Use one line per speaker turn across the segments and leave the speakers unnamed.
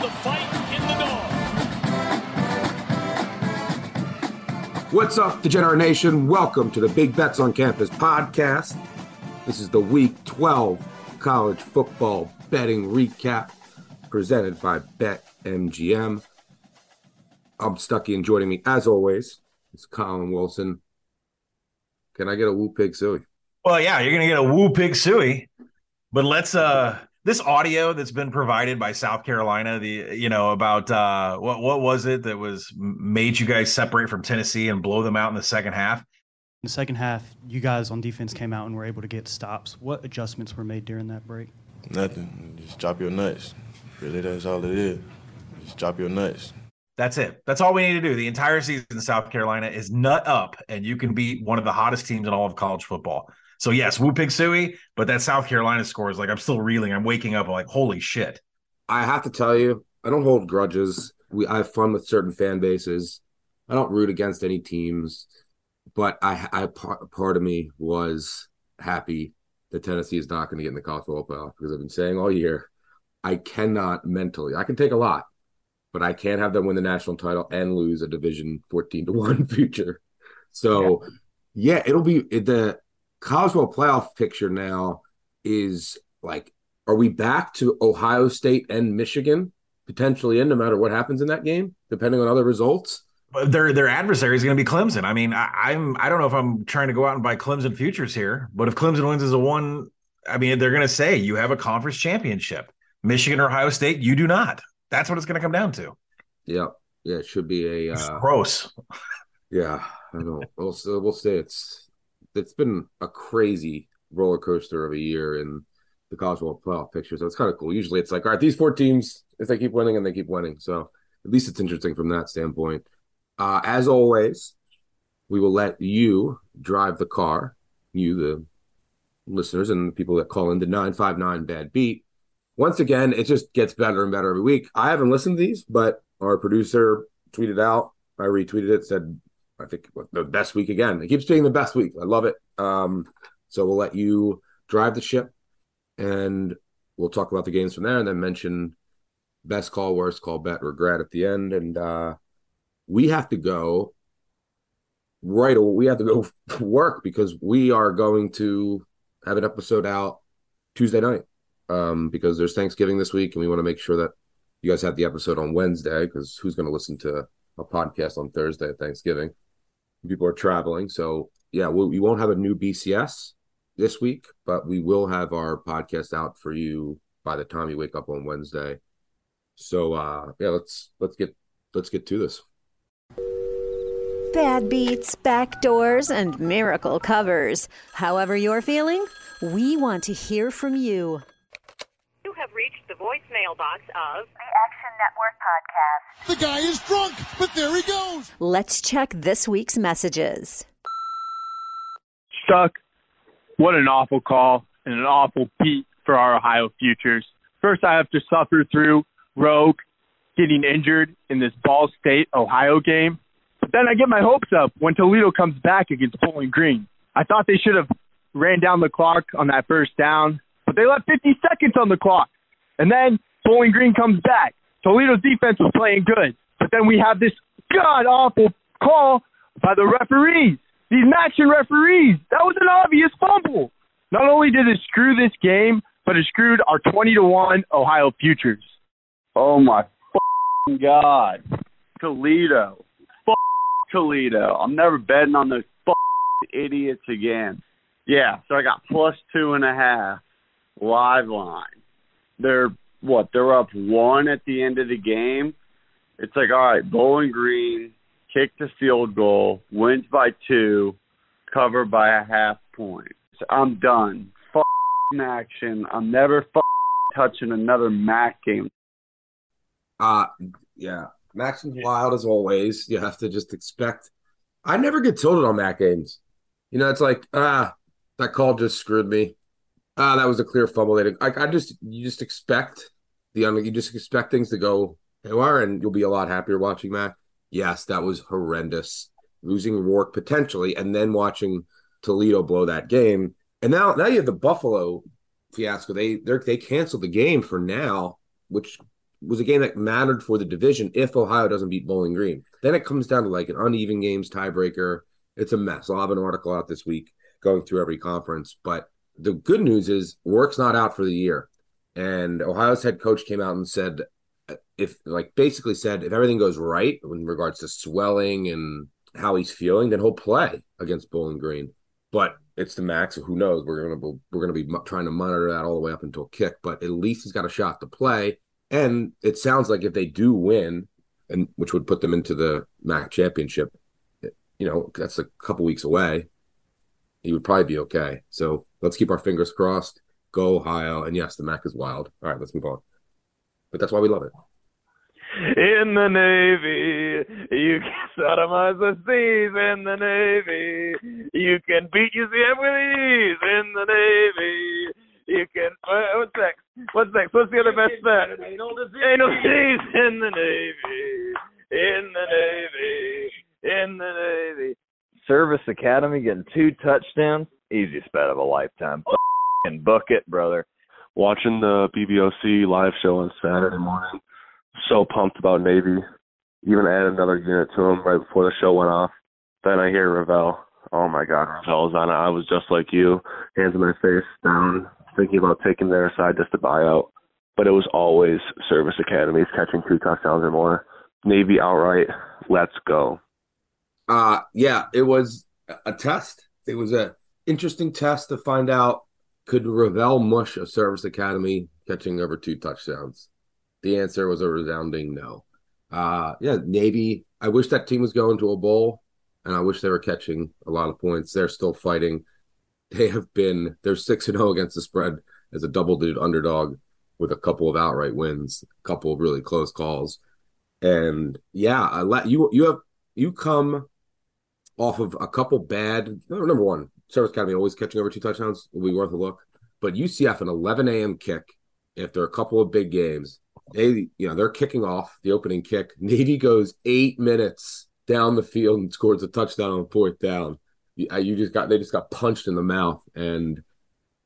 Of the fight in the dog.
What's up, Degenerate Nation? Welcome to the Big Bets on Campus podcast. This is the Week 12 college football betting recap presented by BetMGM. I'm Stuckey, and joining me, as always, is Collin Wilson. Can I get a woo pig suey?
Well, yeah, you're gonna get a woo pig suey, but let's uh this audio that's been provided by South Carolina, the you know about uh what what was it that was made you guys separate from Tennessee and blow them out in the second half?
In the second half, you guys on defense came out and were able to get stops. What adjustments were made during that break?
Nothing. Just drop your nuts. Really, that's all it is. Just drop your nuts.
That's it. That's all we need to do. The entire season in South Carolina is nut up, and you can beat one of the hottest teams in all of college football. So yes, woo pig suey, but that South Carolina score is like I'm still reeling. I'm waking up like holy shit.
I have to tell you, I don't hold grudges. We I have fun with certain fan bases. I don't root against any teams, but I, I part, part of me was happy that Tennessee is not going to get in the college football playoff because I've been saying all year, I cannot mentally. I can take a lot, but I can't have them win the national title and lose a division fourteen to one future. So, yeah, yeah it'll be it, the college football playoff picture now is like, are we back to Ohio State and Michigan potentially in no matter what happens in that game, depending on other results?
But their their adversary is going to be Clemson. I mean, I, I'm I don't know if I'm trying to go out and buy Clemson futures here, but if Clemson wins as a one, I mean, they're going to say you have a conference championship. Michigan or Ohio State, you do not. That's what it's going to come down to.
Yeah, yeah, it should be a uh,
gross.
yeah. I don't. We'll we'll say it's it's been a crazy roller coaster of a year in the college football playoff picture. So it's kind of cool. Usually, it's like, all right, these four teams, if they keep winning and they keep winning, so at least it's interesting from that standpoint. Uh, as always, we will let you drive the car, you, the listeners, and the people that call in the 959 Bad Beat. Once again, it just gets better and better every week. I haven't listened to these, but our producer tweeted out, I retweeted it, said, I think the best week again. It keeps being the best week. I love it. Um, so we'll let you drive the ship and we'll talk about the games from there and then mention best call, worst call, bet, regret at the end. And uh, we have to go right away. We have to go work because we are going to have an episode out Tuesday night um, because there's Thanksgiving this week and we want to make sure that you guys have the episode on Wednesday because who's going to listen to a podcast on Thursday at Thanksgiving? People are traveling. So, yeah, we, we won't have a new BCS this week, but we will have our podcast out for you by the time you wake up on Wednesday. So, uh, yeah, let's let's get let's get to this.
Bad beats, back doors, and miracle covers. However you're feeling, we want to hear from you.
The voicemail box of
the Action Network podcast.
The guy is drunk, but there he goes.
Let's check this week's messages.
Stuck. What an awful call and an awful beat for our Ohio futures. First, I have to suffer through Rourke getting injured in this Ball State Ohio game. But then I get my hopes up when Toledo comes back against Bowling Green. I thought they should have ran down the clock on that first down, but they left 50 seconds on the clock. And then Bowling Green comes back. Toledo's defense was playing good, but then we have this god awful call by the referees. These matching referees. That was an obvious fumble. Not only did it screw this game, but it screwed our 20 to 1 Ohio futures.
Oh my god. Toledo. F- Toledo. I'm never betting on those f- idiots again. Yeah, so I got plus two and a half live line. They're what? They're up one at the end of the game. It's like, all right, Bowling Green, kick the field goal, wins by two, cover by a half point. So I'm done. Fuck action. I'm never fuck touching another MAC game.
Uh yeah. MACtion's wild as always. You have to just expect. I never get tilted on MAC games. You know, it's like, ah, that call just screwed me. Ah, that was a clear fumble. They I, I just you just expect the you just expect things to go haywire, and you'll be a lot happier watching MAC. Yes, that was horrendous. Losing Rourke potentially, and then watching Toledo blow that game. And now now you have the Buffalo fiasco. They they they canceled the game for now, which was a game that mattered for the division if Ohio doesn't beat Bowling Green. Then it comes down to like an uneven games tiebreaker. It's a mess. I'll have an article out this week going through every conference. But the good news is Rourke's not out for the year. And Ohio's head coach came out and said, if like basically said, if everything goes right in regards to swelling and how he's feeling, then he'll play against Bowling Green. But it's the max. Who knows? We're gonna be, we're gonna be trying to monitor that all the way up until kick. But at least he's got a shot to play. And it sounds like if they do win, and which would put them into the MAC championship, you know, that's a couple weeks away. He would probably be okay. So let's keep our fingers crossed. Go Ohio, and yes, the MAC is wild. All right, let's move on. But that's why we love it.
In the Navy, you can sodomize the seas. In the Navy, you can beat UCF with ease. In the Navy, you can. Uh, what's next? What's next? What's the other best bet? Anal disease. Anal disease in the Navy. In the Navy. In the Navy.
Service Academy getting two touchdowns. Easiest bet of a lifetime. And book it, brother.
Watching the BBOC live show on Saturday morning. So pumped about Navy. Even added another unit to them right before the show went off. Then I hear Ravel. Oh my God, Ravel's on it. I was just like you, hands in my face, down, thinking about taking their side just to buy out. But it was always service academies catching two touchdowns or more. Navy outright. Let's go.
Uh yeah, it was a test. It was a interesting test to find out could Ravel mush a service academy catching over two touchdowns. The answer was a resounding no. Uh yeah, Navy. I wish that team was going to a bowl, and I wish they were catching a lot of points. They're still fighting they have been they're six and zero against the spread as a double digit underdog with a couple of outright wins, a couple of really close calls, and yeah, I let you you have you come off of a couple bad. Number one, Service Academy always catching over two touchdowns will be worth a look, but UCF an 11 a.m. kick after a couple of big games. They, you know, they're kicking off the opening kick. Navy goes eight minutes down the field and scores a touchdown on fourth down you just got they just got punched in the mouth and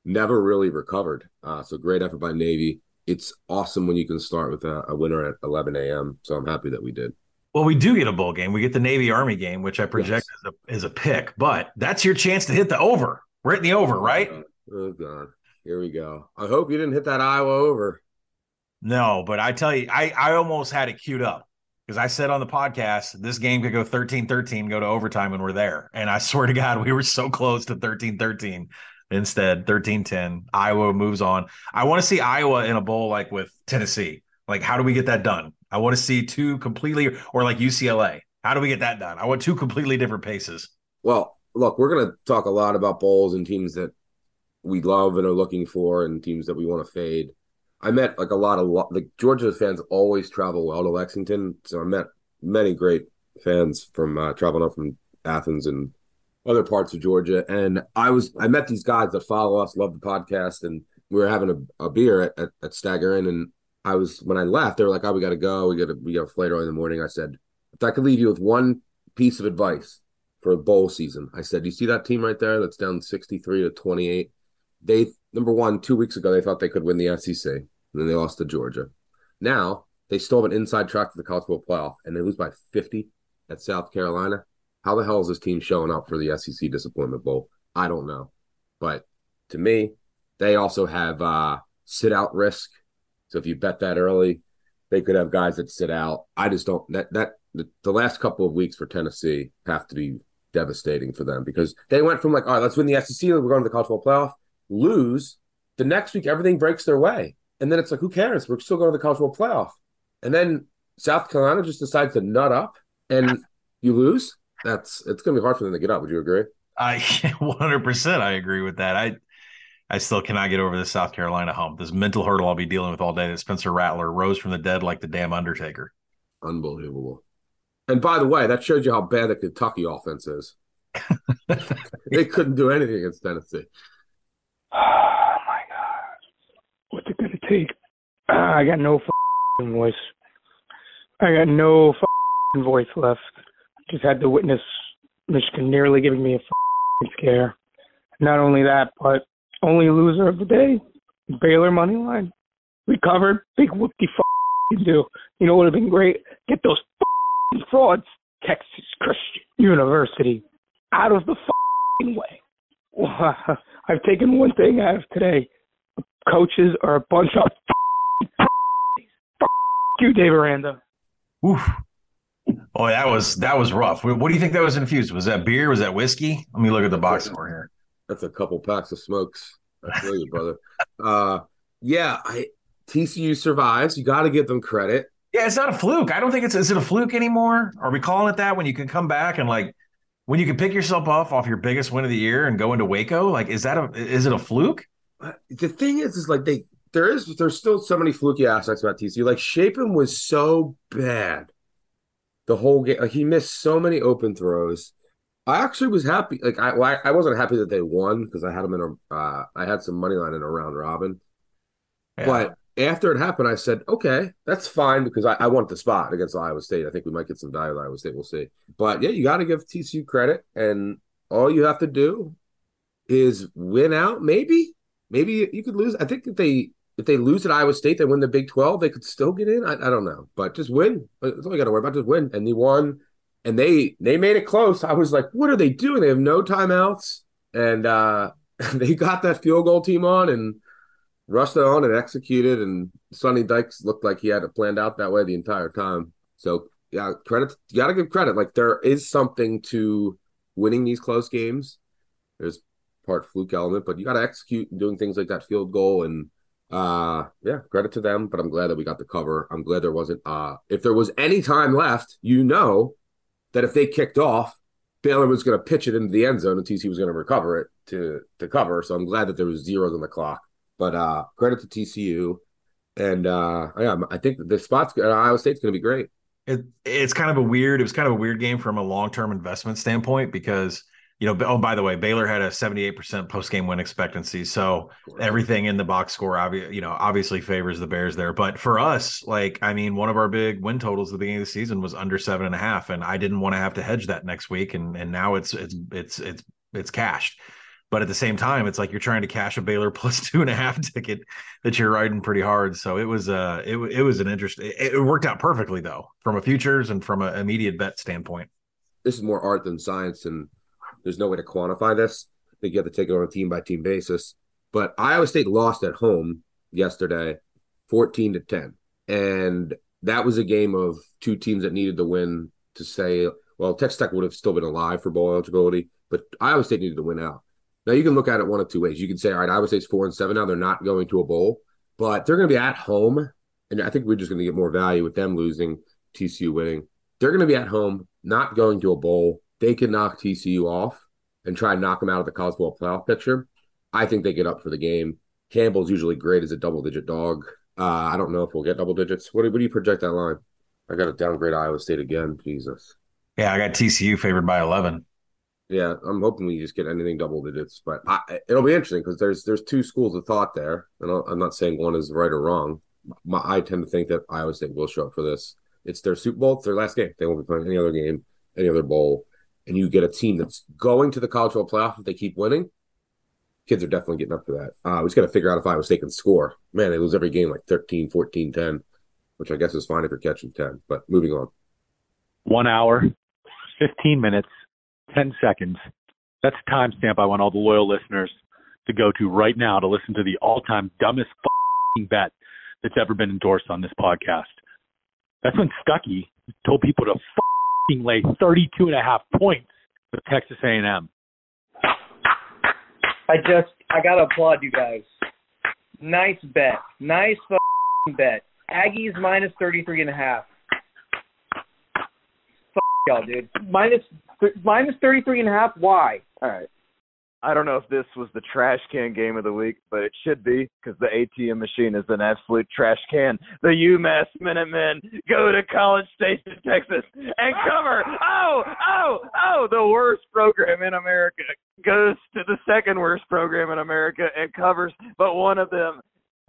never really recovered. Uh, so great effort by Navy. It's awesome when you can start with a, a, winner at 11 a.m. So I'm happy that we did.
Well, we do get a bowl game. We get the Navy Army game, which I project yes. as, a, as a pick, but that's your chance to hit the over. We're hitting the oh over, right?
Oh, God. Here we go. I hope you didn't hit that Iowa over.
No, but I tell you, I, I almost had it queued up because I said on the podcast this game could go 13-13, go to overtime, and we're there. And I swear to God, we were so close to 13-13. Instead, 13-10. Iowa moves on. I want to see Iowa in a bowl like with Tennessee. Like, how do we get that done? I want to see two completely, or like UCLA. How do we get that done? I want two completely different paces.
Well, look, we're going to talk a lot about bowls and teams that we love and are looking for, and teams that we want to fade. I met like a lot of like Georgia fans always travel well to Lexington, so I met many great fans from uh, traveling up from Athens and other parts of Georgia. And I was I met these guys that follow us, love the podcast, and we were having a, a beer at, at, at Stagger Inn. And I was when I left, they were like, "Oh, we got to go. We got to we got a flight early in the morning." I said, "If I could leave you with one piece of advice for a bowl season," I said, "You see that team right there? That's down sixty three to twenty eight. They number one, two weeks ago, they thought they could win the SEC and then they lost to Georgia. Now they still have an inside track to the college football playoff, and they lose by 50 at South Carolina. How the hell is this team showing up for the SEC Disappointment Bowl? I don't know, but to me, they also have uh, sit out risk. So if you bet that early, they could have guys that sit out. I just don't that that the, the last couple of weeks for Tennessee have to be devastating for them because they went from like, all right, let's win the SEC, we're going to the college football playoff, lose. The next week, everything breaks their way. And then it's like, who cares? We're still going to the college football playoff. And then South Carolina just decides to nut up and you lose, that's it's going to be hard for them to get up. Would you agree?
I 100% I agree with that. I I still cannot get over this South Carolina hump. This mental hurdle I'll be dealing with all day that Spencer Rattler rose from the dead like the damn Undertaker.
Unbelievable. And by the way, that shows you how bad the Kentucky offense is. they couldn't do anything against Tennessee.
Oh my god, what's it gonna take? Uh, I got no f***ing voice. I got no f***ing voice left. Just had to witness Michigan nearly giving me a f***ing scare. Not only that, but only loser of the day, Baylor money line. We covered. Big whoopty f***ing do. You know what would have been great? Get those f***ing frauds, Texas Christian University, out of the f***ing way. I've taken one thing out of today. Coaches are a bunch of f***ing F- you, Dave Aranda.
Oof. Oh, that was that was rough. What do you think that was infused? Was that beer? Was that whiskey? Let me look at the box score here.
That's a couple packs of smokes. I feel you, brother. Uh, yeah, I TCU survives. You got to give them credit.
Yeah, it's not a fluke. I don't think it's is it a fluke anymore? Are we calling it that when you can come back and like when you can pick yourself off off your biggest win of the year and go into Waco? Like, is that a is it a fluke?
The thing is, is like they there is there's still so many fluky aspects about TCU. Like Shapen was so bad the whole game. Like he missed so many open throws. I actually was happy. Like I, well, I, I wasn't happy that they won because I had them in a. Uh, I had some money line in a round robin.
Yeah.
But after it happened, I said, okay, that's fine because I, I want the spot against Iowa State. I think we might get some value at Iowa State. We'll see. But yeah, you got to give TCU credit, and all you have to do is win out. Maybe, maybe you could lose. I think if they if they lose at Iowa State, they win the Big Twelve. They could still get in. I, I don't know, but just win. That's all you got to worry about. Just win, and they won, and they they made it close. I was like, what are they doing? They have no timeouts, and uh they got that field goal team on and rushed it on and executed. And Sonny Dykes looked like he had it planned out that way the entire time. So yeah, credit. You got to give credit. Like there is something to winning these close games. There's part fluke element, but you got to execute and doing things like that field goal and uh yeah credit to them but i'm glad that we got the cover i'm glad there wasn't uh if there was any time left you know that if they kicked off baylor was going to pitch it into the end zone and tc was going to recover it to to cover. So i'm glad that there was zeros on the clock. But uh credit to tcu and uh yeah i think the spots iowa state's going to be great.
It it's kind of a weird. It was kind of a weird game from a long term investment standpoint because you know. Oh, by the way, Baylor had a seventy eight percent post game win expectancy, so everything in the box score, you know, obviously favors the Bears there. But for us, like, I mean, one of our big win totals at the beginning of the season was under seven and a half, and I didn't want to have to hedge that next week, and and now it's it's it's it's it's cashed. But at the same time, it's like you're trying to cash a Baylor plus two and a half ticket that you're riding pretty hard. So it was uh it, it was an interesting. It, it worked out perfectly though from a futures and from an immediate bet standpoint.
this is more art than science, and there's no way to quantify this. I think you have to take it on a team by team basis. But Iowa State lost at home yesterday, 14 to 10. And that was a game of two teams that needed to win to say, well, Texas Tech would have still been alive for bowl eligibility, but Iowa State needed to win out. Now you can look at it one of two ways. You can say, all right, Iowa State's four and seven now; they're not going to a bowl, but they're going to be at home, and I think we're just going to get more value with them losing, TCU winning. They're going to be at home, not going to a bowl. They can knock TCU off and try and knock them out of the college football playoff picture. I think they get up for the game. Campbell's usually great as a double-digit dog. Uh, I don't know if we'll get double digits. What do, what do you project that line? I got to downgrade Iowa State again. Jesus.
Yeah, I got TCU favored by eleven.
Yeah, I'm hoping we just get anything double digits, but I, it'll be interesting because there's there's two schools of thought there, and I'm not saying one is right or wrong. My, I tend to think that Iowa State will show up for this. It's their Super Bowl, it's their last game. They won't be playing any other game, any other bowl, and you get a team that's going to the college football playoff if they keep winning. Kids are definitely getting up for that. Uh, we just got to figure out if Iowa State can score. Man, they lose every game like 13, 14, 10, which I guess is fine if you're catching 10. But moving on.
one hour, 15 minutes, 10 seconds. That's a timestamp I want all the loyal listeners to go to right now to listen to the all time dumbest bet that's ever been endorsed on this podcast. That's when Stuckey told people to lay 32 and a half points with Texas A&M.
I just I gotta applaud you guys. Nice bet, nice bet. Aggies minus 33 and a half. Y'all, dude. Minus th- minus 33 and a half. Why?
All right. I don't know if this was the trash can game of the week, but it should be because the ATM machine is an absolute trash can. The UMass Minutemen go to College Station, Texas, and cover. Oh, oh, oh! The worst program in America goes to the second worst program in America and covers, but one of them.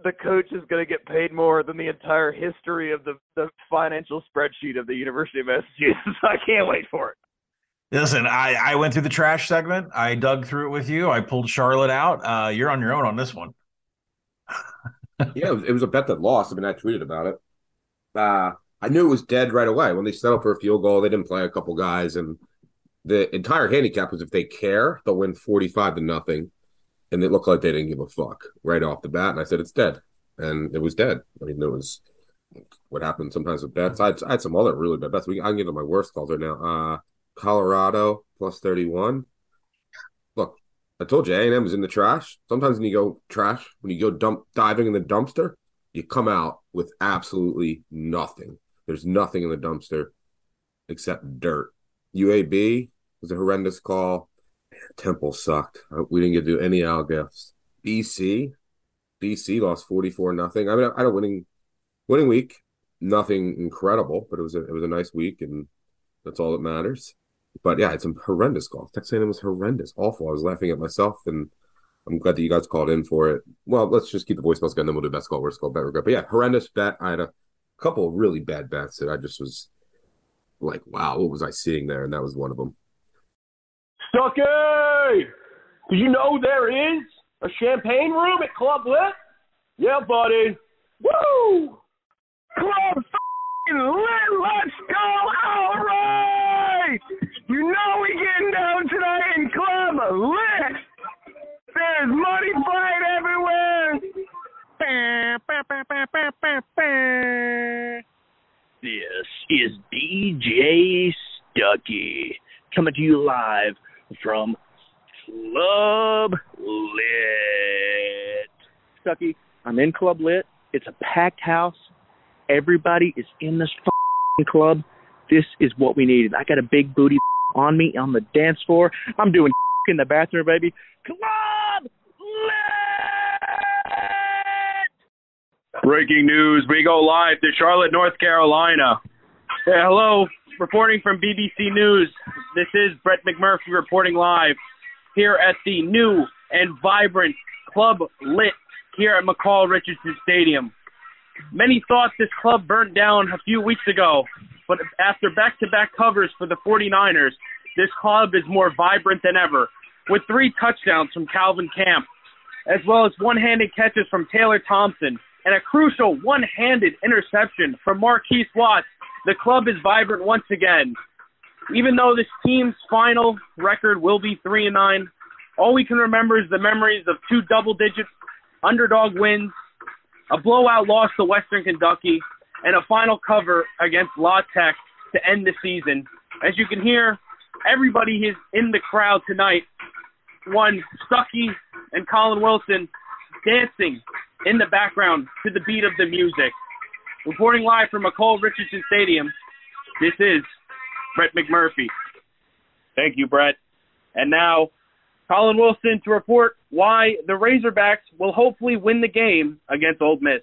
The coach is going to get paid more than the entire history of the, the financial spreadsheet of the University of Massachusetts. I can't wait for it.
Listen, I, I went through the trash segment. I dug through it with you. I pulled Charlotte out. Uh, you're on your own on this one.
yeah, it was, it was a bet that lost. I mean, I tweeted about it. Uh, I knew it was dead right away when they settled for a field goal. They didn't play a couple guys, and the entire handicap was if they care, they'll win forty-five to nothing. And it looked like they didn't give a fuck right off the bat. And I said it's dead, and it was dead. I mean, it was what happened sometimes with bets. I had, I had some other really bad bets. We, I can get to my worst calls right now. Uh, Colorado plus 31. Look, I told you A&M is in the trash. Sometimes when you go trash, when you go dump diving in the dumpster, you come out with absolutely nothing. There's nothing in the dumpster except dirt. UAB was a horrendous call. Temple sucked. We didn't get to do any Al gifts. BC, BC lost 44 nothing. I mean, I had a winning winning week. Nothing incredible, but it was a it was a nice week, and that's all that matters. But yeah, it's some horrendous golf. Texas A&M was horrendous, awful. I was laughing at myself, and I'm glad that you guys called in for it. Well, let's just keep the voicemails going, then we'll do best call, worst call, bet regret. But yeah, horrendous bet. I had a couple really bad bets that I just was like, wow, what was I seeing there? And that was one of them.
Stuckey! Did you know there is a champagne room at Club Lit? Yeah, buddy. Woo! Club Lit, let's go! All right! You know we getting down tonight in Club Lit! There's money flying everywhere!
This is DJ Stuckey coming to you live from Club Lit. Stuckey, I'm in Club Lit. It's a packed house. Everybody is in this fing club. This is what we needed. I got a big booty on me on the dance floor. I'm doing in the bathroom, baby. Club lit!
Breaking news. We go live to Charlotte, North Carolina. Hello. Reporting from BBC News. This is Brett McMurphy reporting live here at the new and vibrant Club Lit here at McColl Richardson Stadium. Many thought this club burnt down a few weeks ago, but after back to back covers for the 49ers, this club is more vibrant than ever, with three touchdowns from Calvin Camp, as well as one handed catches from Taylor Thompson, and a crucial one handed interception from Marquise Watts. The club is vibrant once again. Even though this team's final record will be 3 and 9, all we can remember is the memories of two double digit underdog wins, a blowout loss to Western Kentucky, and a final cover against La Tech to end the season. As you can hear, everybody is in the crowd tonight. One Stuckey and Collin Wilson dancing in the background to the beat of the music. Reporting live from McColl Richardson Stadium, this is Brett McMurphy. Thank you, Brett. And now, Collin Wilson to report why the Razorbacks will hopefully win the game against Ole Miss.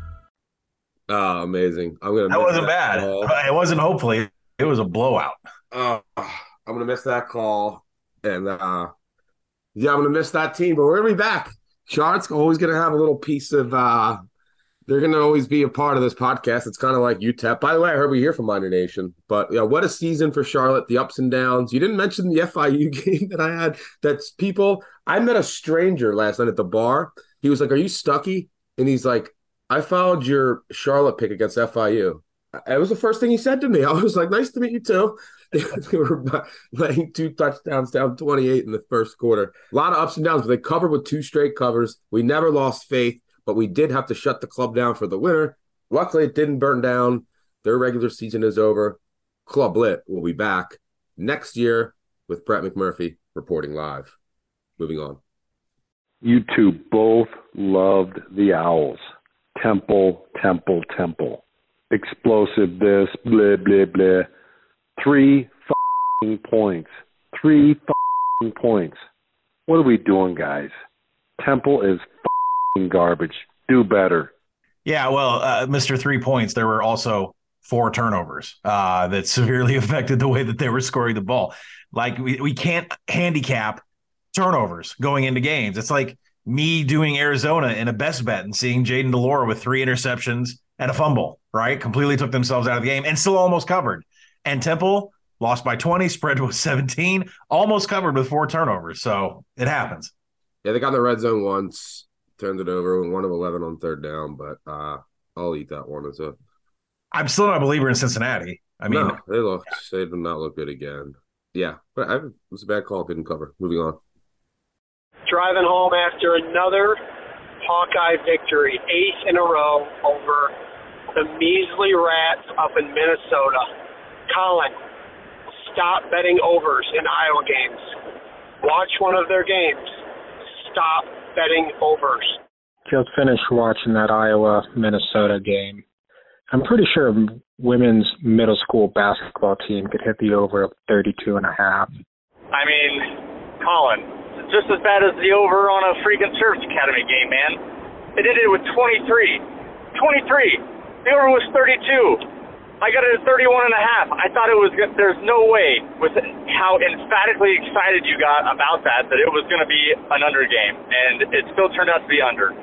Oh, amazing. I'm gonna
That wasn't bad.
call.
It wasn't hopefully. It was a blowout.
Uh, I'm gonna miss that call, and uh, yeah, I'm gonna miss that team. But we're gonna be back. Charlotte's always gonna have a little piece of. uh They're gonna always be a part of this podcast. It's kind of like UTEP. By the way, I heard we hear from Miner Nation, but yeah, what a season for Charlotte. The ups and downs. You didn't mention the FIU game that I had. That's people. I met a stranger last night at the bar. He was like, "Are you Stuckey?" And he's like, "I followed your Charlotte pick against FIU." It was the first thing he said to me. I was like, "Nice to meet you too." they were laying two touchdowns down 28 in the first quarter. A lot of ups and downs, but they covered with two straight covers. We never lost faith, but we did have to shut the club down for the winter. Luckily, it didn't burn down. Their regular season is over. Club Lit will be back next year with Brett McMurphy reporting live. Moving on.
You two both loved the Owls. Temple, Temple, Temple. Explosive this, blah, blah, blah. Three points. Three points. What are we doing, guys? Temple is garbage. Do better.
Yeah, well, uh, Mr. Three Points, there were also four turnovers uh, that severely affected the way that they were scoring the ball. Like, we, we can't handicap turnovers going into games. It's like me doing Arizona in a best bet and seeing Jayden de Laura with three interceptions and a fumble, right? Completely took themselves out of the game and still almost covered. And Temple lost by 20, spread was 17, almost covered with four turnovers. So it happens.
Yeah, they got in the red zone once, turned it over, one of 11 on third down, but uh, I'll eat that one as a.
I'm still not a believer in Cincinnati. I mean,
no, they looked, they did not look good again. Yeah, but I, it was a bad call, didn't cover. Moving on.
Driving home after another Hawkeye victory, eighth in a row over the measly Rats up in Minnesota. Collin, stop betting overs in Iowa games. Watch one of their games. Stop betting overs.
Just finished watching that Iowa Minnesota game. I'm pretty sure women's middle school basketball team could hit the over of 32 and a half.
I mean, Collin, just as bad as the over on a freaking Service Academy game, man. They did it with 23. 23. The over was 32. I got it at 31 and a half. I thought it was good. There's no way with how emphatically excited you got about that that it was going to be an under game, and it still turned out to be under.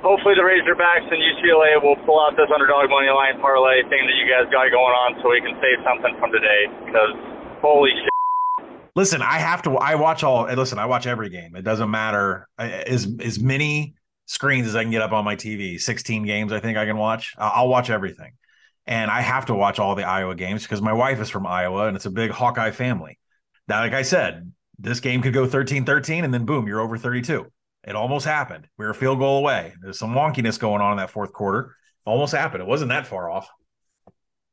Hopefully the Razorbacks and UCLA will pull out this underdog money line parlay thing that you guys got going on, so we can save something from today. Because holy shit.
Listen, I have to. I watch all. Listen, I watch every game. It doesn't matter as as many screens as I can get up on my TV. Sixteen games, I think I can watch. I'll watch everything and I have to watch all the Iowa games because my wife is from Iowa and it's a big Hawkeye family. Now, like I said, this game could go 13 13 and then boom, you're over 32. It almost happened. We were a field goal away. There's some wonkiness going on in that fourth quarter. Almost happened. It wasn't that far off.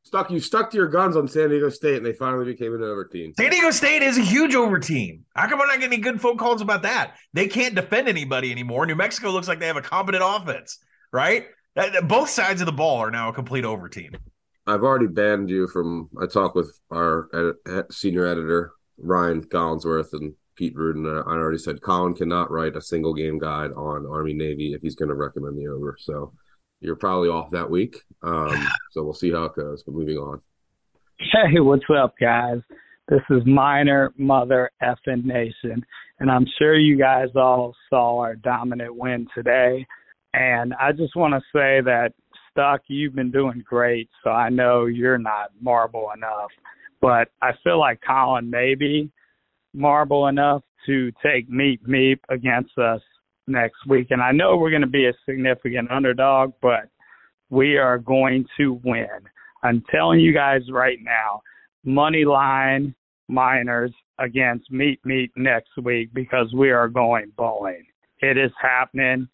Stuck you stuck to your guns on San Diego State and they finally became an over team.
San Diego State is a huge over team. How come we're not getting any good phone calls about that? They can't defend anybody anymore. New Mexico looks like they have a competent offense, right? both sides of the ball are now a complete over team.
I've already banned you from. I talked with our senior editor Ryan Collinsworth and Pete Rudin. Uh, I already said Collin cannot write a single game guide on Army Navy if he's going to recommend the over. So you're probably off that week. Um, so we'll see how it goes. But moving on.
Hey, what's up, guys? This is Miner Mother effing Nation, and I'm sure you guys all saw our dominant win today. And I just want to say that Stuck, you've been doing great, so I know you're not marble enough. But I feel like Collin may be marble enough to take Meep Meep against us next week. And I know we're going to be a significant underdog, but we are going to win. I'm telling you guys right now, money line miners against Meep Meep next week because we are going bowling. It is happening.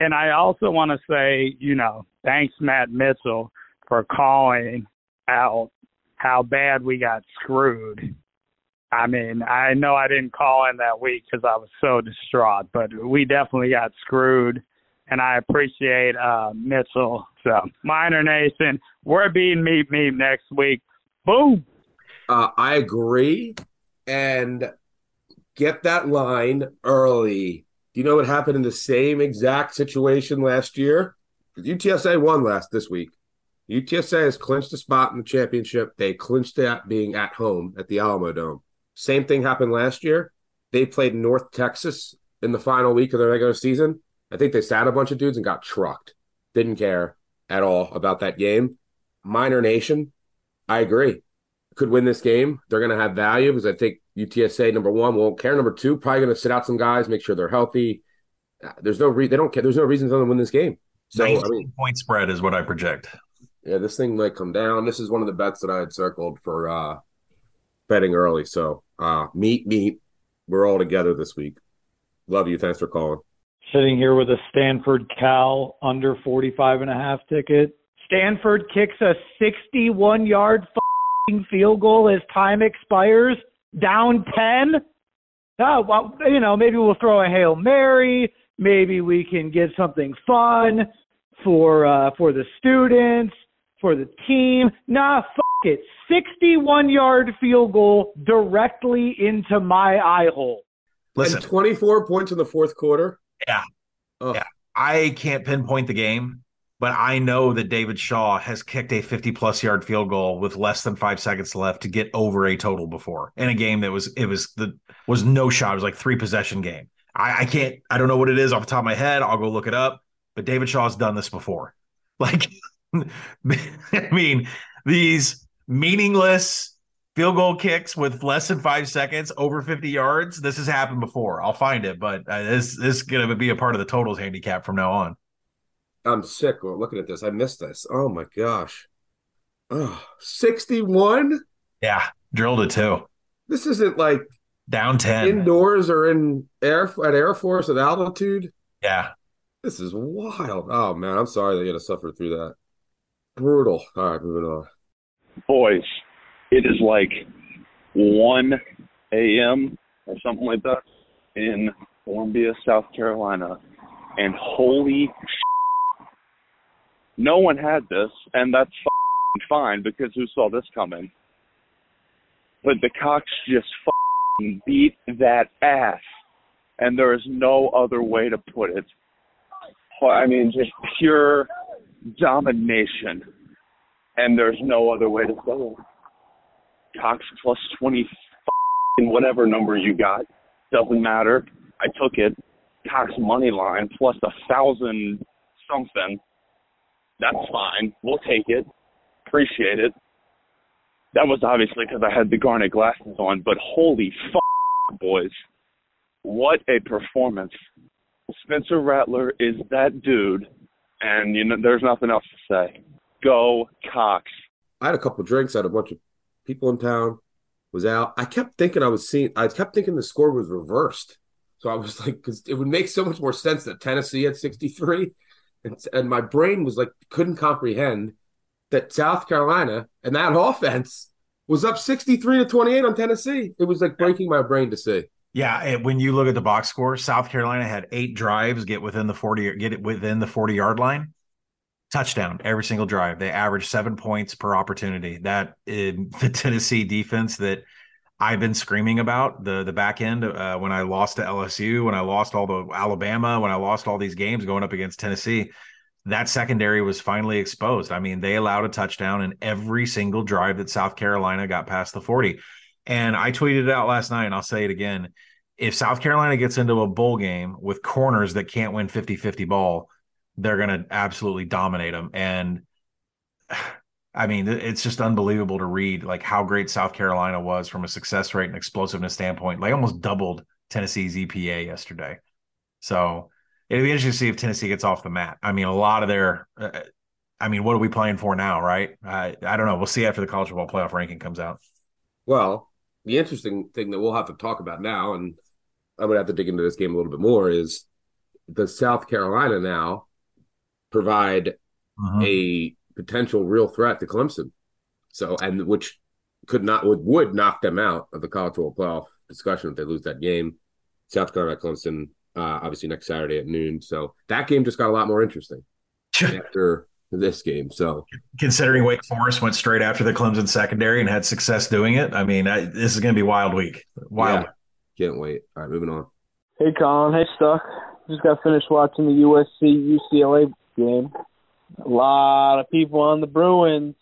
And I also want to say, you know, thanks Matt Mitchell for calling out how bad we got screwed. I mean, I know I didn't call in that week because I was so distraught, but we definitely got screwed, and I appreciate uh, Mitchell. So, Miner Nation, we're being Meep Meep next week. Boom.
Uh, I agree, and get that line early. Do you know what happened in the same exact situation last year? UTSA won last this week. UTSA has clinched a spot in the championship. They clinched that being at home at the Alamo Dome. Same thing happened last year. They played North Texas in the final week of their regular season. I think they sat a bunch of dudes and got trucked. Didn't care at all about that game. Miner Nation, I agree. Could win this game. They're going to have value because I think UTSA number one won't care. Number two, probably going to sit out some guys, make sure they're healthy. There's no re- they don't care. There's no reason for them to win this game. So I mean,
point spread is what I project.
Yeah, this thing might come down. This is one of the bets that I had circled for uh betting early. So uh meet meet. We're all together this week. Love you. Thanks for calling.
Sitting here with a Stanford Cal under 45 and a half ticket. Stanford kicks a 61 yard field goal as time expires, down 10. Oh, well, you know, maybe we'll throw a Hail Mary. Maybe we can get something fun for uh, for the students, for the team. Nah, fuck it. 61 yard field goal directly into my eye hole.
Listen,
And 24 points in the fourth quarter.
Yeah. Yeah. I can't pinpoint the game, but I know that David Shaw has kicked a 50 plus yard field goal with less than five seconds left to get over a total before in a game that was it was the was no shot. It was like three possession game. I, I can't I don't know what it is off the top of my head. I'll go look it up. But David Shaw's done this before. Like I mean, these meaningless field goal kicks with less than five seconds over 50 yards. This has happened before. I'll find it, but uh, this, this is going to be a part of the totals handicap from now on.
I'm sick looking at this. I missed this. Oh my gosh. Oh, 61?
Yeah, drilled it too.
This isn't like
down 10
indoors or in air at Air Force at altitude.
Yeah.
This is wild. Oh man, I'm sorry that you had to suffer through that. Brutal. All right, moving on.
boys, it is like 1 a.m. or something like that in Columbia, South Carolina. And holy sh- no one had this, and that's fine because who saw this coming? But the Cocks just beat that ass, and there is no other way to put it. I mean, just pure domination, and there's no other way to go. Cocks plus 20 in whatever number you got. Doesn't matter. I took it. Cocks money line plus a thousand something. That's fine. We'll take it. Appreciate it. That was obviously because I had the garnet glasses on, but holy f- boys. What a performance. Spencer Rattler is that dude, and you know there's nothing else to say. Go Cocks.
I had a couple drinks, I had a bunch of people in town, was out. I kept thinking I was seeing I kept thinking the score was reversed. So I was like, because it would make so much more sense that Tennessee had 63. And, and my brain was like, couldn't comprehend that South Carolina and that offense was up 63 to 28 on Tennessee. It was like breaking my brain to see.
Yeah, when you look at the box score, South Carolina had eight drives get within the 40 get it within the 40 yard line. Touchdown every single drive. They averaged seven points per opportunity. That in the Tennessee defense that I've been screaming about the the back end uh, when I lost to LSU, when I lost all the Alabama, when I lost all these games going up against Tennessee. That secondary was finally exposed. I mean, they allowed a touchdown in every single drive that South Carolina got past the 40. And I tweeted it out last night, and I'll say it again. If South Carolina gets into a bowl game with corners that can't win 50 50 ball, they're going to absolutely dominate them. And I mean, it's just unbelievable to read like how great South Carolina was from a success rate and explosiveness standpoint. Like almost doubled Tennessee's EPA yesterday. So it'd be interesting to see if Tennessee gets off the mat. I mean, a lot of their, uh, I mean, what are we playing for now, right? I I don't know. We'll see after the college football playoff ranking comes out.
Well, the interesting thing that we'll have to talk about now, and I'm gonna have to dig into this game a little bit more, is does South Carolina now provide a potential real threat to Clemson? So, and which could not would, would knock them out of the college football playoff discussion if they lose that game. South Carolina Clemson, uh, obviously next Saturday at noon. So that game just got a lot more interesting after this game. So
Considering Wake Forest went straight after the Clemson secondary and had success doing it, I mean, I, this is going to be wild week. Wild.
Yeah, can't wait. All right, moving on.
Hey, Collin. Hey, Stuck. Just got finished watching the USC UCLA game. A lot of people on the Bruins.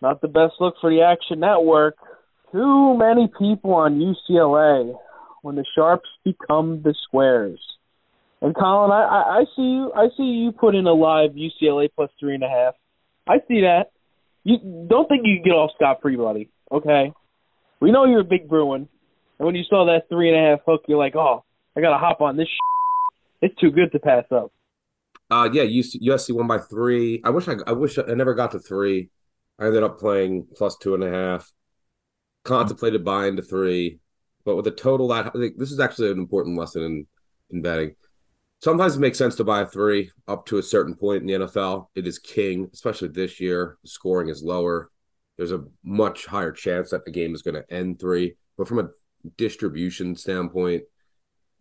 Not the best look for the Action Network. Too many people on UCLA when the sharps become the squares. And Collin, I, I, I see you. I see you put in a live UCLA plus three and a half. I see that. You don't think you can get off scot free, buddy. Okay, we know you're a big Bruin, and when you saw that three and a half hook, you're like, oh, I gotta hop on this. It's too good to pass up.
Uh, yeah, USC won by three. I wish I, I wish I never got to three. I ended up playing plus two and a half. Contemplated buying to three, but with a total that this is actually an important lesson in in betting. Sometimes it makes sense to buy a three up to a certain point in the NFL. It is king, especially this year. The scoring is lower. There's a much higher chance that the game is going to end three. But from a distribution standpoint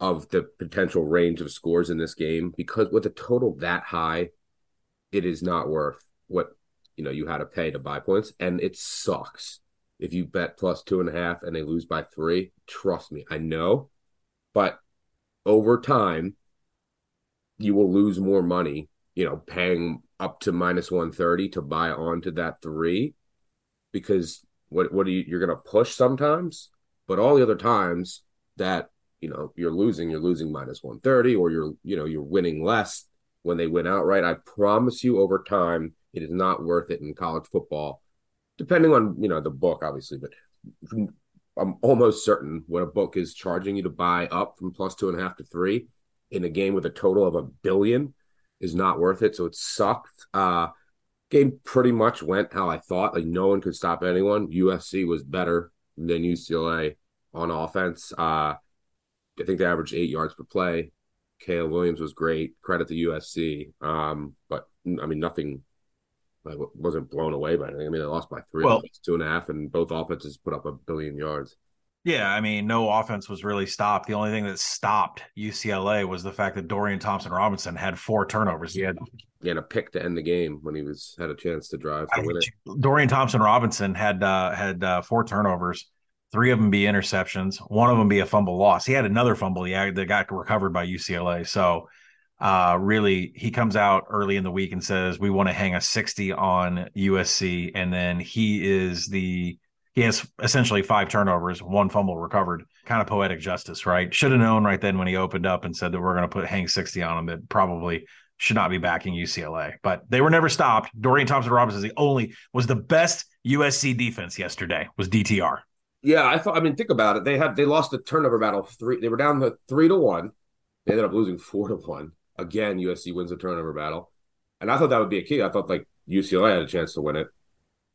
of the potential range of scores in this game, because with a total that high, it is not worth what you know you had to pay to buy points, and it sucks if you bet plus two and a half and they lose by three. Trust me, I know, but over time you will lose more money, you know, paying up to minus 130 to buy onto that three because what what are you you're gonna push sometimes, but all the other times that you know you're losing, you're losing minus 130 or you're you know you're winning less when they win outright. I promise you over time it is not worth it in college football, depending on you know the book, obviously, but I'm almost certain when a book is charging you to buy up from plus two and a half to three in a game with a total of a billion is not worth it. So it sucked. Uh, game pretty much went how I thought. Like no one could stop anyone. USC was better than UCLA on offense. Uh, I think they averaged eight yards per play. Caleb Williams was great. Credit to USC. Um, but I mean, nothing. I wasn't blown away by anything. I mean, they lost by three,
Well-
two and a half, and both offenses put up a billion yards.
Yeah, I mean, no offense was really stopped. The only thing that stopped UCLA was the fact that Dorian Thompson Robinson had four turnovers. He had
He had a pick to end the game when he was had a chance to drive to win it.
Dorian Thompson Robinson had uh, had uh, four turnovers, three of them be interceptions, one of them be a fumble loss. He had another fumble had, that got recovered by UCLA. So, uh, really, he comes out early in the week and says we want to hang a sixty on USC, and then he is the he has essentially five turnovers, one fumble recovered. Kind of poetic justice, right? Should have known right then when he opened up and said that we're going to put hang sixty on him. That probably should not be backing UCLA, but they were never stopped. Dorian Thompson Robinson is the only was the best USC defense yesterday was DTR.
Yeah, I thought. I mean, think about it. They had they lost the turnover battle three. They were down the three to one. They ended up losing four to one. Again, USC wins the turnover battle, and I thought that would be a key. I thought like UCLA had a chance to win it,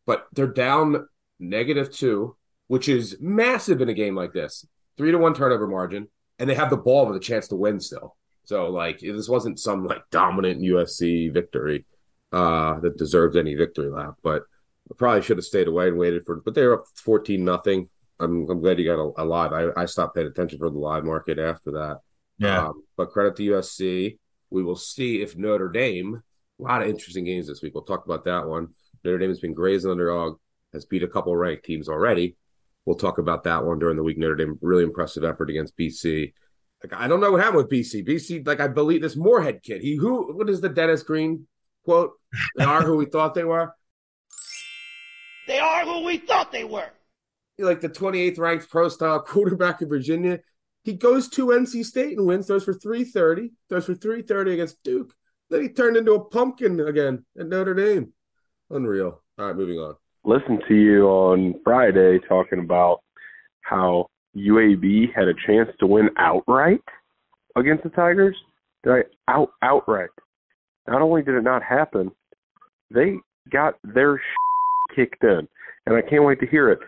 but they're down negative two, which is massive in a game like this. Three to one turnover margin, and they have the ball with a chance to win still. So like this wasn't some like dominant USC victory uh that deserves any victory lap, but I probably should have stayed away and waited for. But they were up fourteen nothing. I'm I'm glad you got a, a live. I, I stopped paying attention for the live market after that.
Yeah.
Um, but credit to USC. We will see if Notre Dame. A lot of interesting games this week. We'll talk about that one. Notre Dame has been grazing underdog. Has beat a couple ranked teams already. We'll talk about that one during the week. Notre Dame really impressive effort against BC. Like I don't know what happened with BC. BC, like I believe this Morehead kid. He who what is the Dennis Green quote? They are who we thought they were.
They are who we thought they were.
like the 28th ranked pro style quarterback in Virginia. He goes to NC State and wins, throws for 330, throws for 330 against Duke. Then he turned into a pumpkin again at Notre Dame. Unreal. All right, moving on.
Listened to you on Friday talking about how UAB had a chance to win outright against the Tigers. Right, out outright. Not only did it not happen, they got their kicked in, and I can't wait to hear it.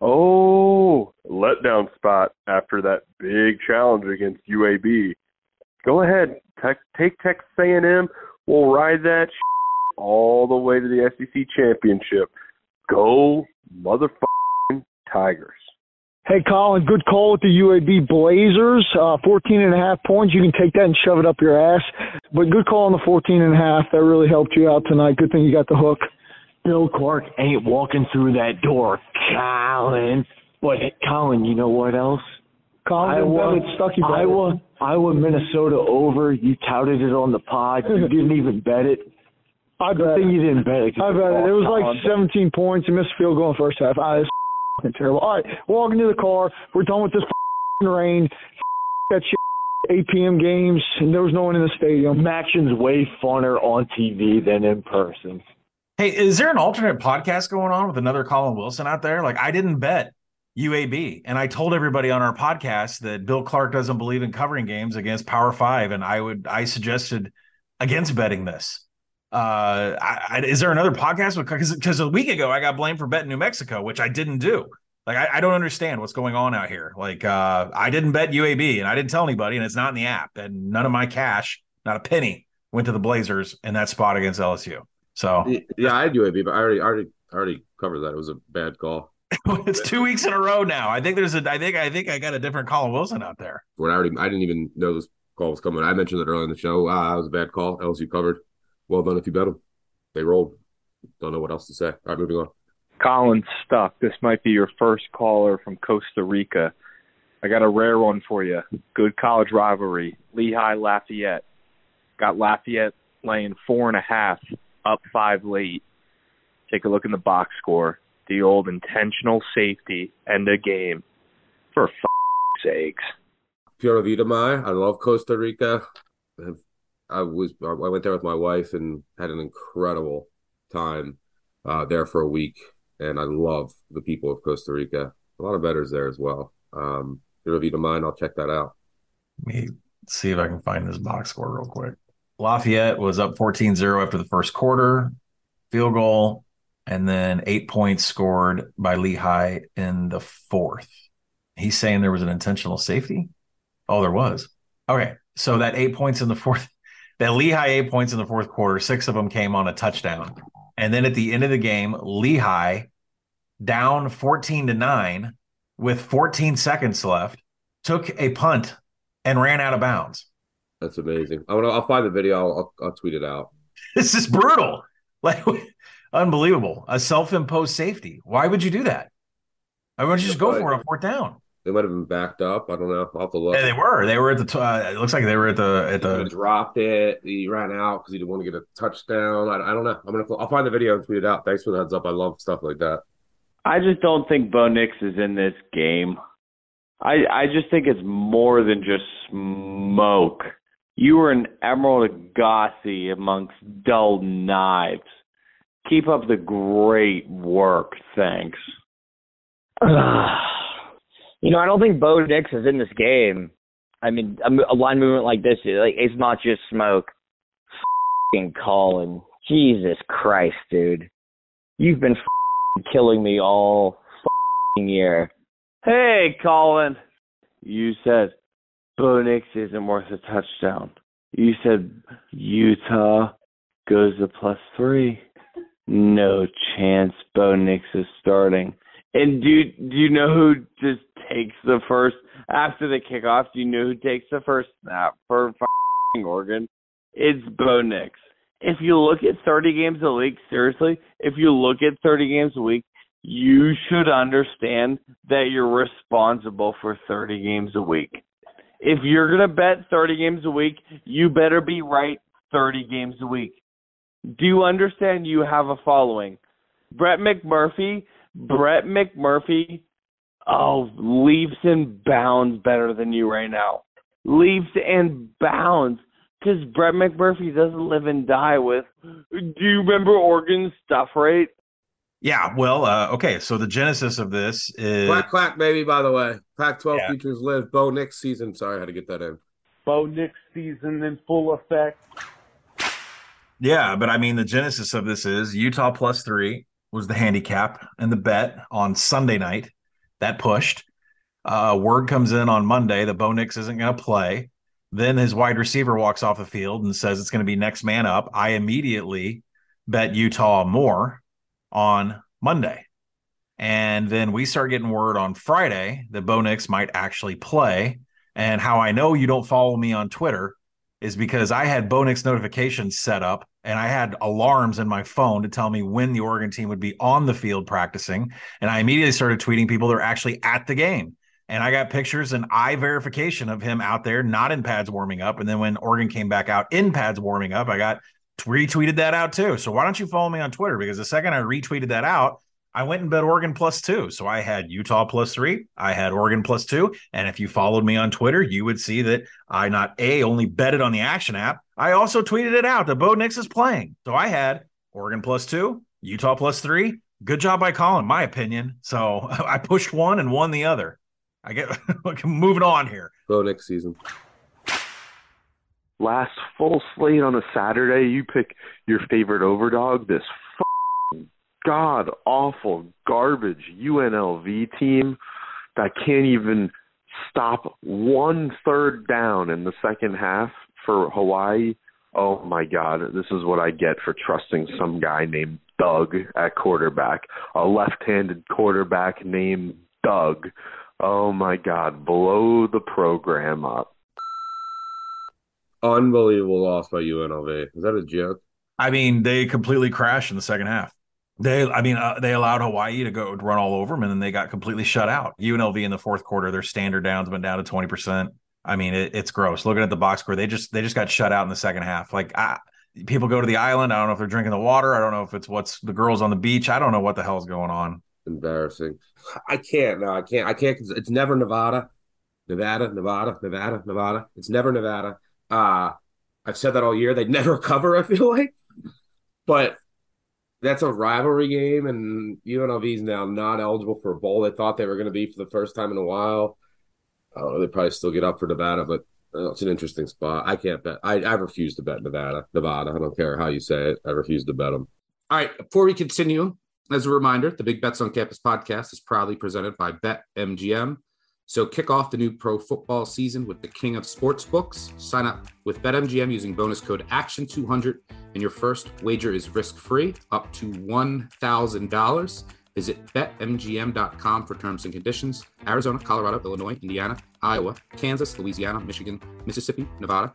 Oh, letdown spot after that big challenge against UAB. Go ahead, take Texas A&M. We'll ride that all the way to the SEC championship. Go motherfucking Tigers.
Hey, Collin, good call with the UAB Blazers. Uh, 14 and a half points. You can take that and shove it up your ass. But good call on the 14 and a half. That really helped you out tonight. Good thing you got the hook.
Bill Clark ain't walking through that door, Collin. But Collin, you know what else?
Collin,
Iowa,
it's Stuckey Brother.
Iowa, Iowa, Minnesota over. You touted it on the pod. You didn't even bet it.
I
Good
bet
thing you didn't bet it. 'cause
I bet it. It was like
Collin.
17 points. You missed a field goal in the first half. Ah, it's fucking terrible. All right, walking to the car. We're done with this fucking rain. That shit. 8 p.m. games, and there was no one in the stadium.
Action's way funner on TV than in person.
Hey, is there an alternate podcast going on with another Collin Wilson out there? Like I didn't bet UAB, and I told everybody on our podcast that Bill Clark doesn't believe in covering games against Power Five, and I would I suggested against betting this. Uh, I, I, is there another podcast? Because because a week ago I got blamed for betting New Mexico, which I didn't do. Like I, I don't understand what's going on out here. Like uh, I didn't bet UAB and I didn't tell anybody, and it's not in the app, and none of my cash, not a penny, went to the Blazers in that spot against LSU. So
yeah, I had UAB, but I already already already covered that. It was a bad call.
it's two weeks in a row now. I think there's a. I think I think I got a different Collin Wilson out there.
When I already, I didn't even know this call was coming. I mentioned it earlier in the show. Ah, it was a bad call. LSU covered. Well done if you bet them. They rolled. Don't know what else to say. All right, moving on.
Collin Stuck. This might be your first caller from Costa Rica. I got a rare one for you. Good college rivalry. Lehigh Lafayette. Got Lafayette laying four and a half, up five late. Take a look in the box score. The old intentional safety and the game. For f- sakes.
Pura Vida Mai. I love Costa Rica. I was I went there with my wife and had an incredible time uh, there for a week, and I love the people of Costa Rica. A lot of betters there as well. Um, Pura Vida mind, I'll check that out.
Let me see if I can find this box score real quick. Lafayette was up 14-0 after the first quarter, field goal, and then eight points scored by Lehigh in the fourth. He's saying there was an intentional safety. Oh, there was. Okay. So that eight points in the fourth, that Lehigh eight points in the fourth quarter, six of them came on a touchdown. And then at the end of the game, Lehigh down 14 to nine with 14 seconds left, took a punt and ran out of bounds.
That's amazing. I will I'll find the video. I'll, I'll, tweet it out.
This is brutal. Like, unbelievable. A self imposed safety. Why would you do that? Why wouldn't you just go for it on fourth down?
They might have been backed up. I don't know. I'll have to look.
Yeah, they were. They were at the. T- uh, it looks like they were at the at the.
He dropped it. He ran out because he didn't want to get a touchdown. I, I don't know. I'm gonna. I'll find the video and tweet it out. Thanks for the heads up. I love stuff like that.
I just don't think Bo Nix is in this game. I I just think it's more than just smoke. You were an Emerald Agassi amongst dull knives. Keep up the great work. Thanks.
You know, I don't think Bo Nix is in this game. I mean, a, line movement like this, like it's not just smoke. F***ing Collin, Jesus Christ, dude, you've been killing me all year.
Hey, Collin. You said Bo Nix isn't worth a touchdown. You said Utah goes to plus three. No chance Bo Nix is starting. And do do you know who just takes the first after the kickoff? Do you know who takes the first snap for Oregon? It's Bo Nix. If you look at 30 games a week, seriously, if you look at 30 games a week, you should understand that you're responsible for 30 games a week. If you're going to bet 30 games a week, you better be right 30 games a week. Do you understand you have a following? Brett McMurphy Brett McMurphy, oh, leaps and bounds better than you right now. Leaps and bounds. Because Brett McMurphy doesn't live and die with. Do you remember Oregon's stuff rate?
Yeah, well, uh, okay. So the genesis of this is
Clack clack, baby. By the way, Pac-12 yeah. features live. Bo Nix season. Sorry, I had to get that in.
Bo Nix season in full effect.
Yeah, but I mean, the genesis of this is Utah plus three was the handicap and the bet on Sunday night. That pushed. Uh, word comes in on Monday that Bo Nix isn't going to play. Then his wide receiver walks off the field and says it's going to be next man up. I immediately bet Utah more on Monday. And then we start getting word on Friday that Bo Nix might actually play. And how I know you don't follow me on Twitter is because I had Bo Nix notifications set up and I had alarms in my phone to tell me when the Oregon team would be on the field practicing. And I immediately started tweeting people that are actually at the game. And I got pictures and eye verification of him out there, not in pads warming up. And then when Oregon came back out in pads warming up, I got retweeted that out too. So why don't you follow me on Twitter? Because the second I retweeted that out, I went and bet Oregon plus two. So I had Utah plus three. I had Oregon plus two. And if you followed me on Twitter, you would see that I not A, only betted on the action app. I also tweeted it out that Bo Nix is playing. So I had Oregon plus two, Utah plus three. Good job by Collin, my opinion. So I pushed one and won the other. I get moving on here.
Bo Nix season.
last full slate on a Saturday, you pick your favorite overdog, this god awful garbage UNLV team that can't even stop one third down in the second half for Hawaii. Oh my god, this is what I get for trusting some guy named Doug at quarterback, a left-handed quarterback named Doug. Oh my god, blow the program up.
Unbelievable loss by UNLV. Is that a joke?
I mean, they completely crashed in the second half. They, I mean, uh, they allowed Hawaii to go run all over them, and then they got completely shut out. UNLV in the fourth quarter, their standard downs went down to twenty percent. I mean, it, it's gross. Looking at the box score, they just they just got shut out in the second half. Like, people go to the island. I don't know if they're drinking the water. I don't know if it's what's the girls on the beach. I don't know what the hell's going on.
Embarrassing. I can't. No, I can't. I can't. It's never Nevada, Nevada, Nevada, Nevada, Nevada. It's never Nevada. Uh I've said that all year. They never cover. I feel like, but that's a rivalry game, and UNLV is now not eligible for a bowl. They thought they were going to be for the first time in a while. Know. They probably still get up for Nevada, but it's an interesting spot. I can't bet. I, I refuse to bet Nevada. Nevada. I don't care how you say it. I refuse to bet them.
All right. Before we continue, as a reminder, the Big Bets on Campus podcast is proudly presented by BetMGM. So kick off the new pro football season with the king of sports books. Sign up with BetMGM using bonus code ACTION200 and your first wager is risk-free up to $1,000. Visit betmgm.com for terms and conditions. Arizona, Colorado, Illinois, Indiana, Iowa, Kansas, Louisiana, Michigan, Mississippi, Nevada,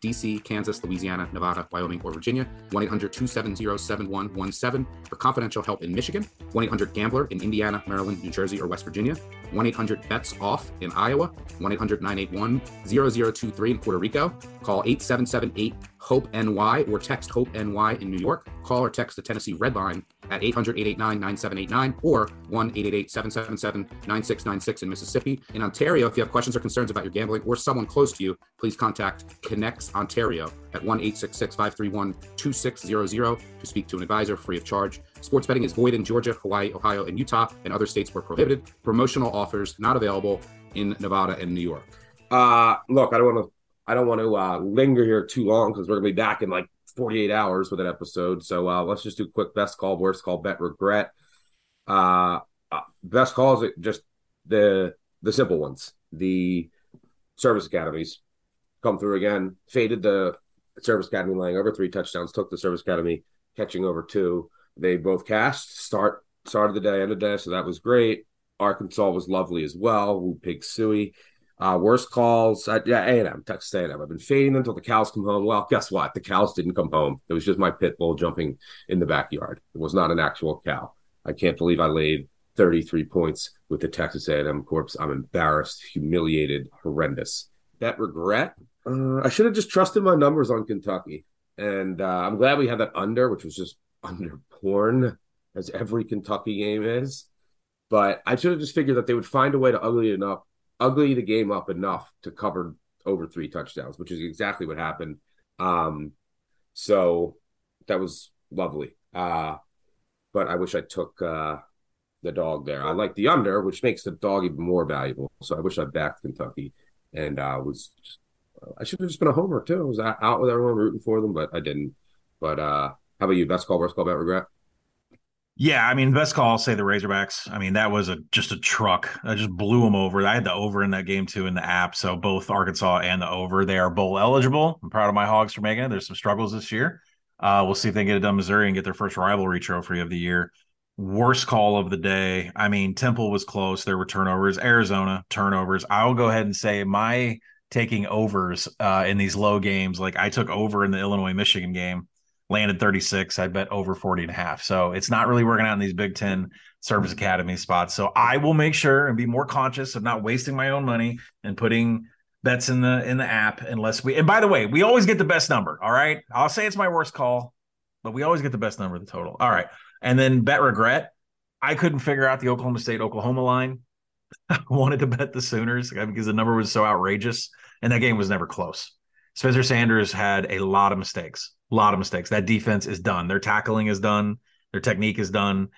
DC, Kansas, Louisiana, Nevada, Wyoming, or Virginia. 1 800 270 7117 for confidential help in Michigan. 1 800 Gambler in Indiana, Maryland, New Jersey, or West Virginia. 1 800 Bets Off in Iowa. 1 800 981 0023 in Puerto Rico. Call 8778 HOPE NY or text HOPE NY in New York. Call or text the Tennessee Red Line at 800 889 9789 or 1 888 777 9696 in Mississippi. In Ontario, if you have questions or concerns about your gambling or someone close to you, please contact ConnexOntario at 1 866 531 2600 to speak to an advisor free of charge. Sports betting is void in Georgia, Hawaii, Ohio, and Utah, and other states where prohibited. Promotional offers not available in Nevada and New York.
Uh look, I don't want to I don't want to uh, linger here too long because we're gonna be back in like 48 hours with an episode. So uh, let's just do a quick best call, worst call, bet, regret. Uh, uh best calls, just the the simple ones. The service academies come through again. Faded the service academy laying over three touchdowns. Took the service academy catching over two. They both cast start started the day, ended the day, so that was great. Arkansas was lovely as well. Woo Pig Sooie. Uh, worst calls, uh, yeah, A and M, Texas A and M. I've been fading them until the cows come home. Well, guess what? The cows didn't come home. It was just my pit bull jumping in the backyard. It was not an actual cow. I can't believe I laid 33 points with the Texas A and M corpse. I'm embarrassed, humiliated, horrendous. That regret. Uh, I should have just trusted my numbers on Kentucky, and uh, I'm glad we had that under, which was just under porn, as every Kentucky game is. But I should have just figured that they would find a way to ugly it up ugly the game up enough to cover over three touchdowns, which is exactly what happened. Um, so that was lovely. Uh, but I wish I took uh, the dog there. I like the under, which makes the dog even more valuable. So I wish I backed Kentucky and uh, was. Just, I should have just been a homer too. I was out with everyone rooting for them, but I didn't. But uh, how about you? Best call, worst call, bet, regret.
Yeah, I mean, best call, I'll say the Razorbacks. I mean, that was a just a truck. I just blew them over. I had the over in that game too in the app. So both Arkansas and the over, they are bowl eligible. I'm proud of my Hogs for making it. There's some struggles this year. Uh, we'll see if they get it done Missouri and get their first rivalry trophy of the year. Worst call of the day. I mean, Temple was close. There were turnovers. Arizona turnovers. I'll go ahead and say my taking overs uh, in these low games. Like I took over in the Illinois Michigan game landed 36. I bet over 40 and a half. So it's not really working out in these Big Ten service academy spots. So I will make sure and be more conscious of not wasting my own money and putting bets in the in the app unless we and by the way, we always get the best number. All right. I'll say it's my worst call, but we always get the best number of the total. All right. And then bet regret. I couldn't figure out the Oklahoma State Oklahoma line. I wanted to bet the Sooners because the number was so outrageous, and that game was never close. Spencer Sanders had a lot of mistakes, a lot of mistakes. That defense is done. Their tackling is done. Their technique is done.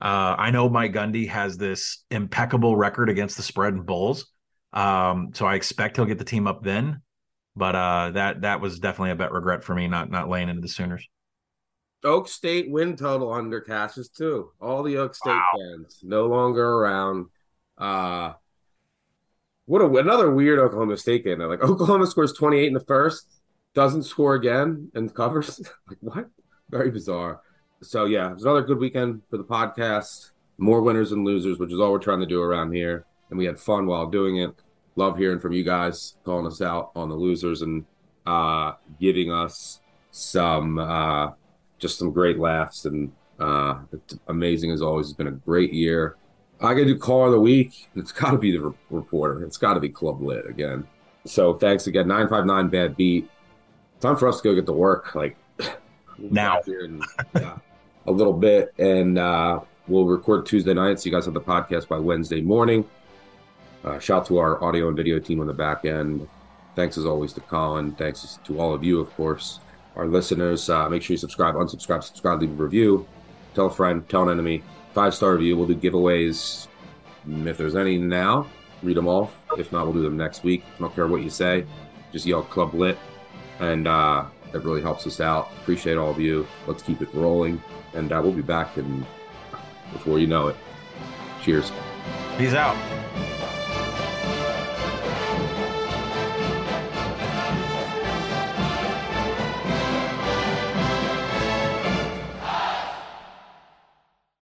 Uh, I know Mike Gundy has this impeccable record against the spread and Bulls. um, so I expect he'll get the team up then. But uh, that that was definitely a bet regret for me not not laying into the Sooners.
Oak State win total under cashes too. All the Oak State wow. fans no longer around. Uh, what a, another weird Oklahoma State game. Like Oklahoma scores 28 in the first, doesn't score again, and covers. like what? Very bizarre. So yeah, it's another good weekend for the podcast. More winners and losers, which is all we're trying to do around here, and we had fun while doing it. Love hearing from you guys, calling us out on the losers and uh, giving us some uh, just some great laughs and uh, amazing as always. It's been a great year. I got to do call of the week. It's got to be the re- reporter. It's got to be Club Lit again. So thanks again. Nine five nine bad beat. Time for us to go get to work. Like
now,
in, a little bit, and uh, we'll record Tuesday night. So you guys have the podcast by Wednesday morning. Uh, shout to our audio and video team on the back end. Thanks as always to Collin. Thanks to all of you, of course, our listeners. Uh, make sure you subscribe, unsubscribe, subscribe, leave a review, tell a friend, tell an enemy. Five star review. We'll do giveaways if there's any now. Read them all. If not, we'll do them next week. I don't care what you say. Just yell Club Lit, and uh, that really helps us out. Appreciate all of you. Let's keep it rolling, and uh, we'll be back in before you know it. Cheers.
Peace out.